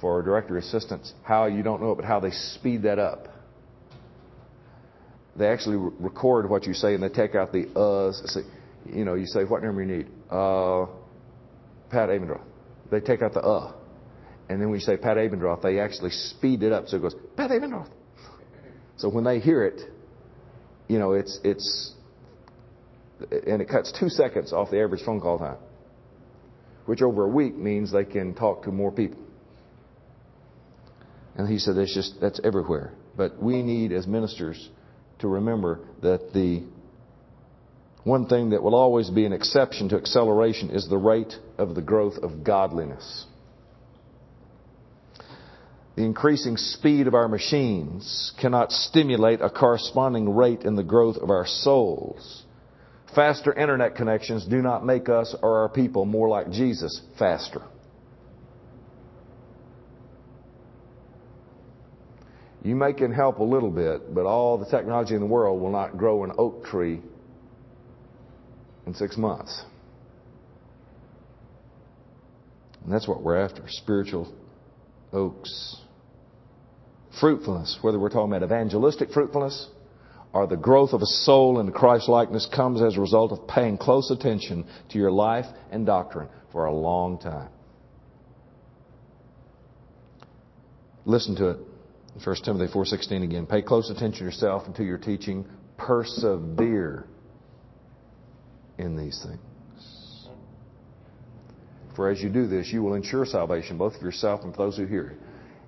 for directory assistance, how you don't know it, but how they speed that up they actually record what you say and they take out the uhs. Say, you know, you say, what number you need? Uh, Pat Abendroth. They take out the uh. And then when you say Pat Abendroth, they actually speed it up so it goes, Pat Abendroth. So when they hear it, you know, it's, it's, and it cuts two seconds off the average phone call time, which over a week means they can talk to more people. And he said, that's just, that's everywhere. But we need, as ministers, to remember that the one thing that will always be an exception to acceleration is the rate of the growth of godliness. The increasing speed of our machines cannot stimulate a corresponding rate in the growth of our souls. Faster internet connections do not make us or our people more like Jesus faster. You may can help a little bit, but all the technology in the world will not grow an oak tree in six months. And that's what we're after spiritual oaks. Fruitfulness, whether we're talking about evangelistic fruitfulness or the growth of a soul into Christ likeness, comes as a result of paying close attention to your life and doctrine for a long time. Listen to it. 1 Timothy 4.16 again. Pay close attention to yourself and to your teaching. Persevere in these things. For as you do this, you will ensure salvation, both for yourself and for those who hear it.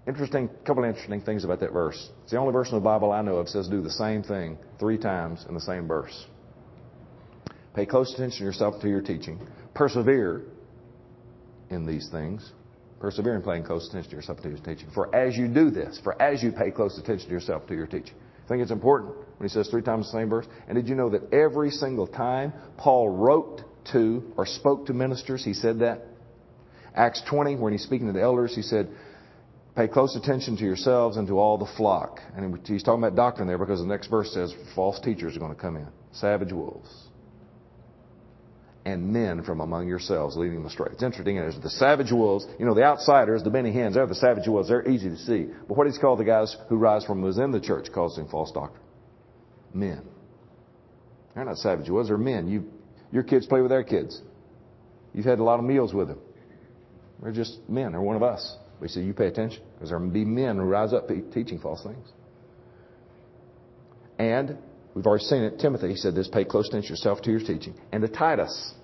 Interesting, couple interesting things about that verse. It's the only verse in the Bible I know of says do the same thing three times in the same verse. Pay close attention to yourself to your teaching. Persevere in these things. Persevere in paying close attention to yourself to your teaching. For as you do this, for as you pay close attention to yourself to your teaching. I think it's important when he says three times the same verse. And did you know that every single time Paul wrote to or spoke to ministers, he said that? Acts 20, when he's speaking to the elders, he said, Pay close attention to yourselves and to all the flock. And he's talking about doctrine there because the next verse says false teachers are going to come in, savage wolves and men from among yourselves leading them astray. It's interesting. There's the savage wolves. You know, the outsiders, the Benny Hinn's, they're the savage wolves. They're easy to see. But what he's called the guys who rise from within the church causing false doctrine? Men. They're not savage wolves. They're men. You, Your kids play with their kids. You've had a lot of meals with them. They're just men. They're one of us. We say, you pay attention because there will be men who rise up teaching false things. And we've already seen it. Timothy, he said this, pay close attention yourself to your teaching. And to Titus,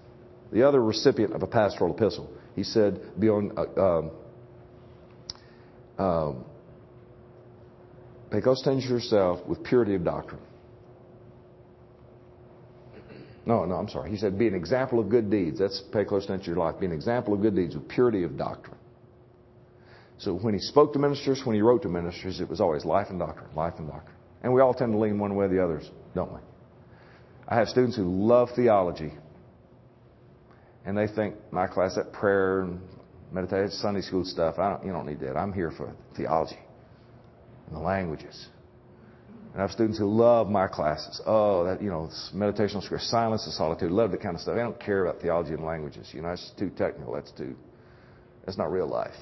the other recipient of a pastoral epistle, he said, be on, uh, um, um, pay close attention to yourself with purity of doctrine. No, no, I'm sorry. He said, be an example of good deeds. That's pay close attention to your life. Be an example of good deeds with purity of doctrine. So when he spoke to ministers, when he wrote to ministers, it was always life and doctrine, life and doctrine. And we all tend to lean one way or the others, don't we? I have students who love theology. And they think my class, that prayer and meditation, Sunday school stuff, I don't, you don't need that. I'm here for theology and the languages. And I have students who love my classes. Oh, that, you know, meditational scripture, silence and solitude, love that kind of stuff. They don't care about theology and languages. You know, that's too technical. That's too, that's not real life.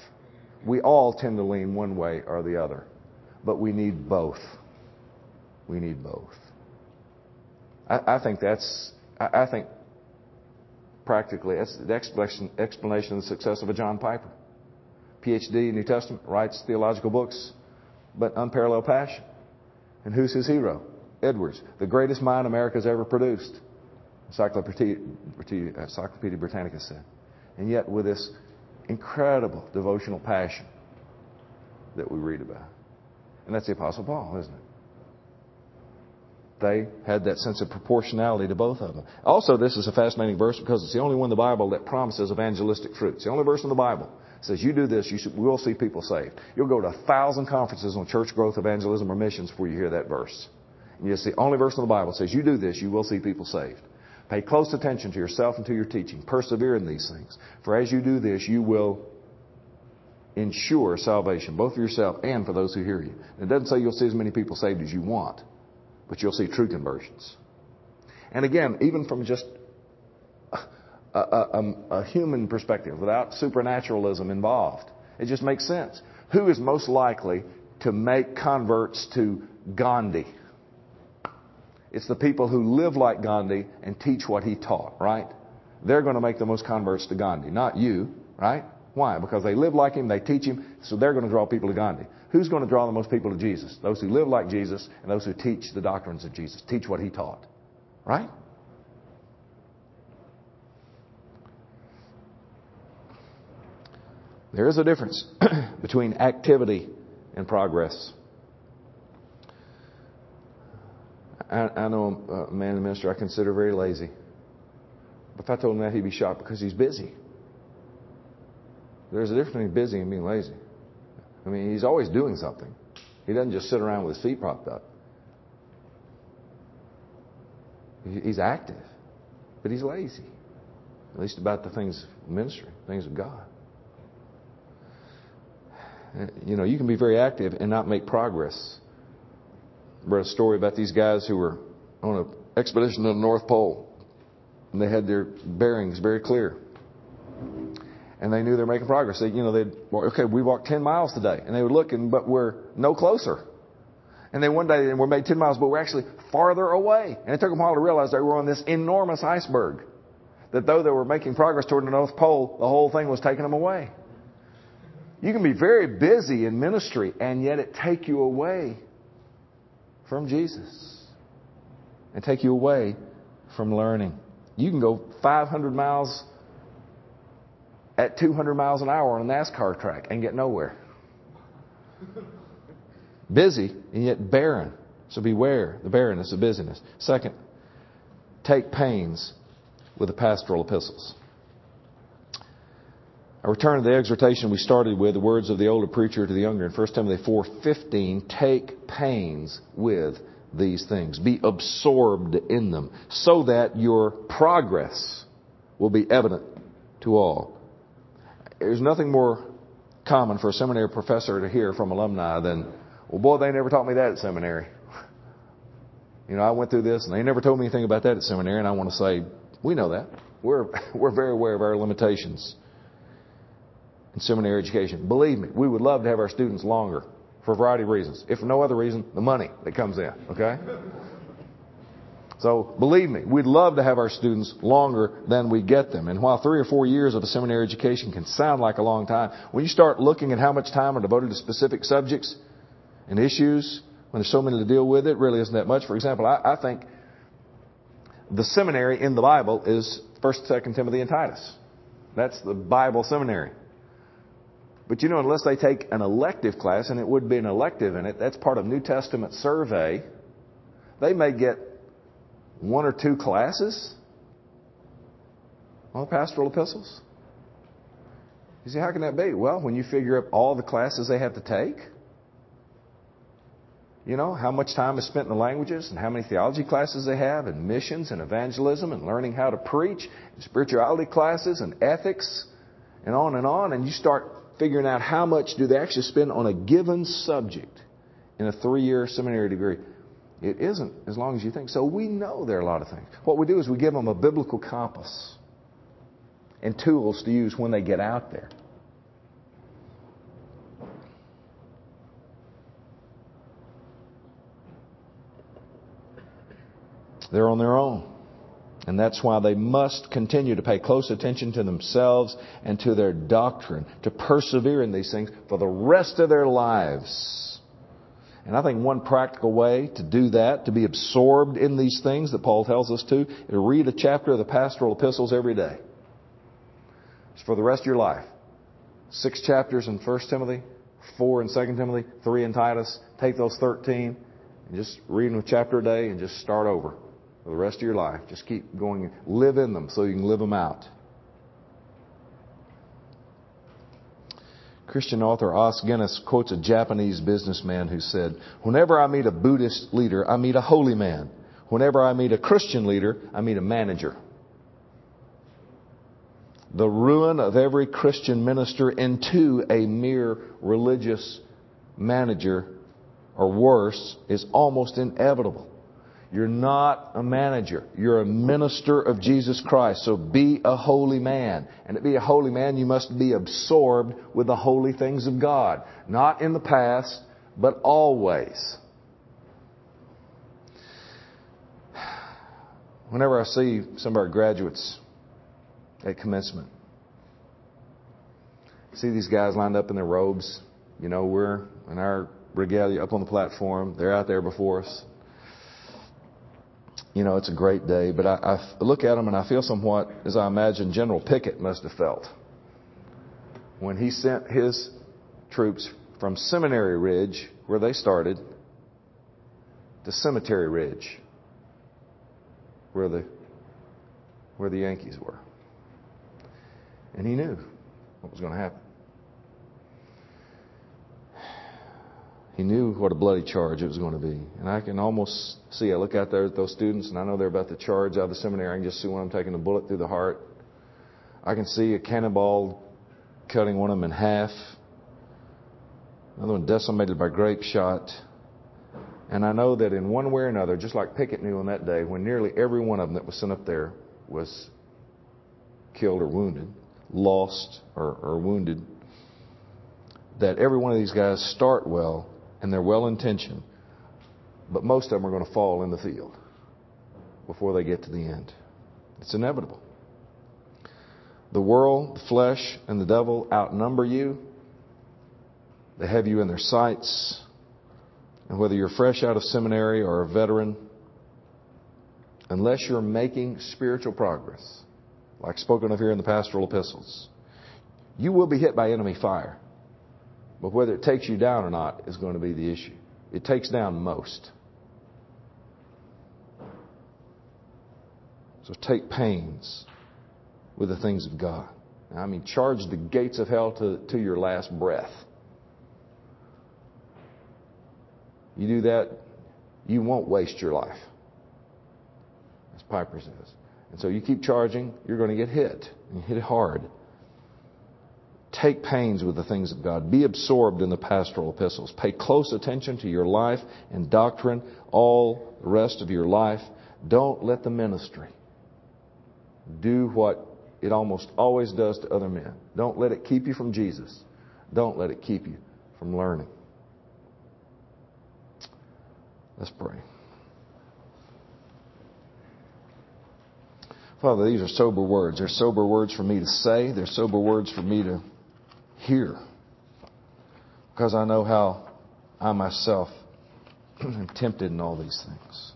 We all tend to lean one way or the other, but we need both. We need both. I, I think that's, I, I, think practically that's the explanation, explanation of the success of a John Piper. PhD in New Testament, writes theological books, but unparalleled passion. And who's his hero? Edwards, the greatest mind America's ever produced. Encyclopedia, Encyclopedia Britannica said. And yet, with this incredible devotional passion that we read about. And that's the Apostle Paul, isn't it? They had that sense of proportionality to both of them. Also, this is a fascinating verse because it's the only one in the Bible that promises evangelistic fruit. It's the only verse in the Bible that says, you do this, you we'll see people saved. You'll go to a thousand conferences on church growth, evangelism, or missions before you hear that verse. And it's the only verse in the Bible that says, you do this, you will see people saved. Pay close attention to yourself and to your teaching. Persevere in these things. For as you do this, you will ensure salvation, both for yourself and for those who hear you. It doesn't say you'll see as many people saved as you want, but you'll see true conversions. And again, even from just a, a, a, a human perspective, without supernaturalism involved, it just makes sense. Who is most likely to make converts to Gandhi? It's the people who live like Gandhi and teach what he taught, right? They're going to make the most converts to Gandhi, not you, right? Why? Because they live like him, they teach him, so they're going to draw people to Gandhi. Who's going to draw the most people to Jesus? Those who live like Jesus and those who teach the doctrines of Jesus, teach what he taught, right? There is a difference between activity and progress. I, I know a uh, man in the ministry I consider very lazy. But if I told him that, he'd be shocked because he's busy. There's a difference between busy and being lazy. I mean, he's always doing something. He doesn't just sit around with his feet propped up. He's active, but he's lazy. At least about the things of ministry, things of God. Uh, you know, you can be very active and not make progress read a story about these guys who were on an expedition to the North Pole. And they had their bearings very clear. And they knew they were making progress. They, you know, they'd, okay, we walked 10 miles today. And they were looking, but we're no closer. And then one day they were made 10 miles, but we're actually farther away. And it took them a while to realize they were on this enormous iceberg. That though they were making progress toward the North Pole, the whole thing was taking them away. You can be very busy in ministry and yet it take you away from Jesus and take you away from learning. You can go 500 miles at 200 miles an hour on a NASCAR track and get nowhere. Busy and yet barren. So beware the barrenness of busyness. Second, take pains with the pastoral epistles. I return to the exhortation we started with, the words of the older preacher to the younger in 1 Timothy 4:15, take pains with these things. Be absorbed in them so that your progress will be evident to all. There's nothing more common for a seminary professor to hear from alumni than, well, boy, they never taught me that at seminary. You know, I went through this and they never told me anything about that at seminary, and I want to say, we know that. We're, we're very aware of our limitations in seminary education. Believe me, we would love to have our students longer for a variety of reasons. If for no other reason, the money that comes in, okay? So believe me, we'd love to have our students longer than we get them. And while three or four years of a seminary education can sound like a long time, when you start looking at how much time are devoted to specific subjects and issues, when there's so many to deal with, it really isn't that much. For example, I, I think the seminary in the Bible is 1st, 2nd Timothy, and Titus. That's the Bible seminary. But you know, unless they take an elective class, and it would be an elective in it, that's part of New Testament survey, they may get one or two classes on pastoral epistles. You see, how can that be? Well, when you figure up all the classes they have to take, you know, how much time is spent in the languages and how many theology classes they have and missions and evangelism and learning how to preach and spirituality classes and ethics and on and on. And you start figuring out how much do they actually spend on a given subject in a three-year seminary degree. It isn't as long as you think. So we know there are a lot of things. What we do is we give them a biblical compass and tools to use when they get out there. They're on their own. And that's why they must continue to pay close attention to themselves and to their doctrine, to persevere in these things for the rest of their lives. And I think one practical way to do that, to be absorbed in these things that Paul tells us to, is to read a chapter of the pastoral epistles every day. It's for the rest of your life. Six chapters in 1 Timothy, four in 2 Timothy, three in Titus. Take those 13 and just read them a chapter a day and just start over for the rest of your life. Just keep going. Live in them so you can live them out. Christian author Os Guinness quotes a Japanese businessman who said, Whenever I meet a Buddhist leader, I meet a holy man. Whenever I meet a Christian leader, I meet a manager. The ruin of every Christian minister into a mere religious manager or worse is almost inevitable. You're not a manager. You're a minister of Jesus Christ. So be a holy man. And to be a holy man, you must be absorbed with the holy things of God. Not in the past, but always. Whenever I see some of our graduates at commencement, see these guys lined up in their robes. You know, we're in our regalia up on the platform. They're out there before us you know, it's a great day. But I, I look at him and I feel somewhat as I imagine General Pickett must have felt when he sent his troops from Seminary Ridge, where they started, to Cemetery Ridge, where the where the Yankees were. And he knew what was going to happen. He knew what a bloody charge it was going to be. And I can almost see, I look out there at those students, and I know they're about to charge out of the seminary. I can just see one of them taking a bullet through the heart. I can see a cannonball cutting one of them in half. Another one decimated by grape shot. And I know that in one way or another, just like Pickett knew on that day, when nearly every one of them that was sent up there was killed or wounded, lost or, or wounded, that every one of these guys start well and they're well intentioned, but most of them are going to fall in the field before they get to the end. It's inevitable. The world, the flesh, and the devil outnumber you. They have you in their sights. And whether you're fresh out of seminary or a veteran, unless you're making spiritual progress, like spoken of here in the pastoral epistles, you will be hit by enemy fire. But whether it takes you down or not is going to be the issue. It takes down most. So take pains with the things of God. I mean, charge the gates of hell to, to your last breath. You do that, you won't waste your life. As Piper says. And so you keep charging, you're going to get hit. And hit hard. Take pains with the things of God. Be absorbed in the pastoral epistles. Pay close attention to your life and doctrine all the rest of your life. Don't let the ministry do what it almost always does to other men. Don't let it keep you from Jesus. Don't let it keep you from learning. Let's pray. Father, these are sober words. They're sober words for me to say. They're sober words for me to hear. Because I know how I myself am tempted in all these things.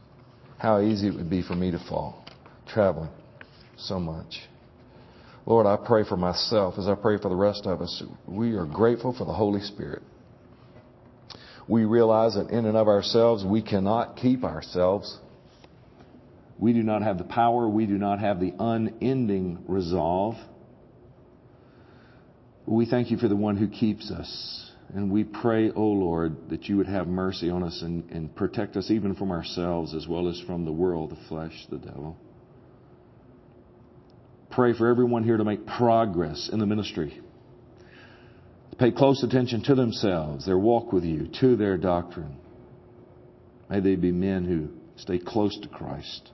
How easy it would be for me to fall, traveling so much. Lord, I pray for myself as I pray for the rest of us. We are grateful for the Holy Spirit. We realize that in and of ourselves, we cannot keep ourselves. We do not have the power. We do not have the unending resolve. We thank you for the one who keeps us. And we pray, O oh Lord, that you would have mercy on us and, and protect us even from ourselves as well as from the world, the flesh, the devil. Pray for everyone here to make progress in the ministry. Pay close attention to themselves, their walk with you, to their doctrine. May they be men who stay close to Christ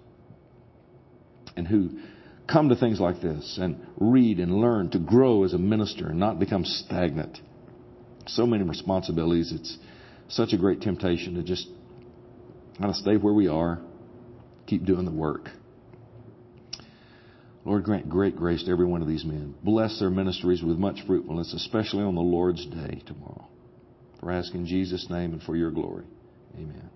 and who come to things like this and read and learn to grow as a minister and not become stagnant. So many responsibilities. It's such a great temptation to just kind of stay where we are, keep doing the work. Lord, grant great grace to every one of these men. Bless their ministries with much fruitfulness, especially on the Lord's day tomorrow. For asking Jesus' name and for your glory. Amen.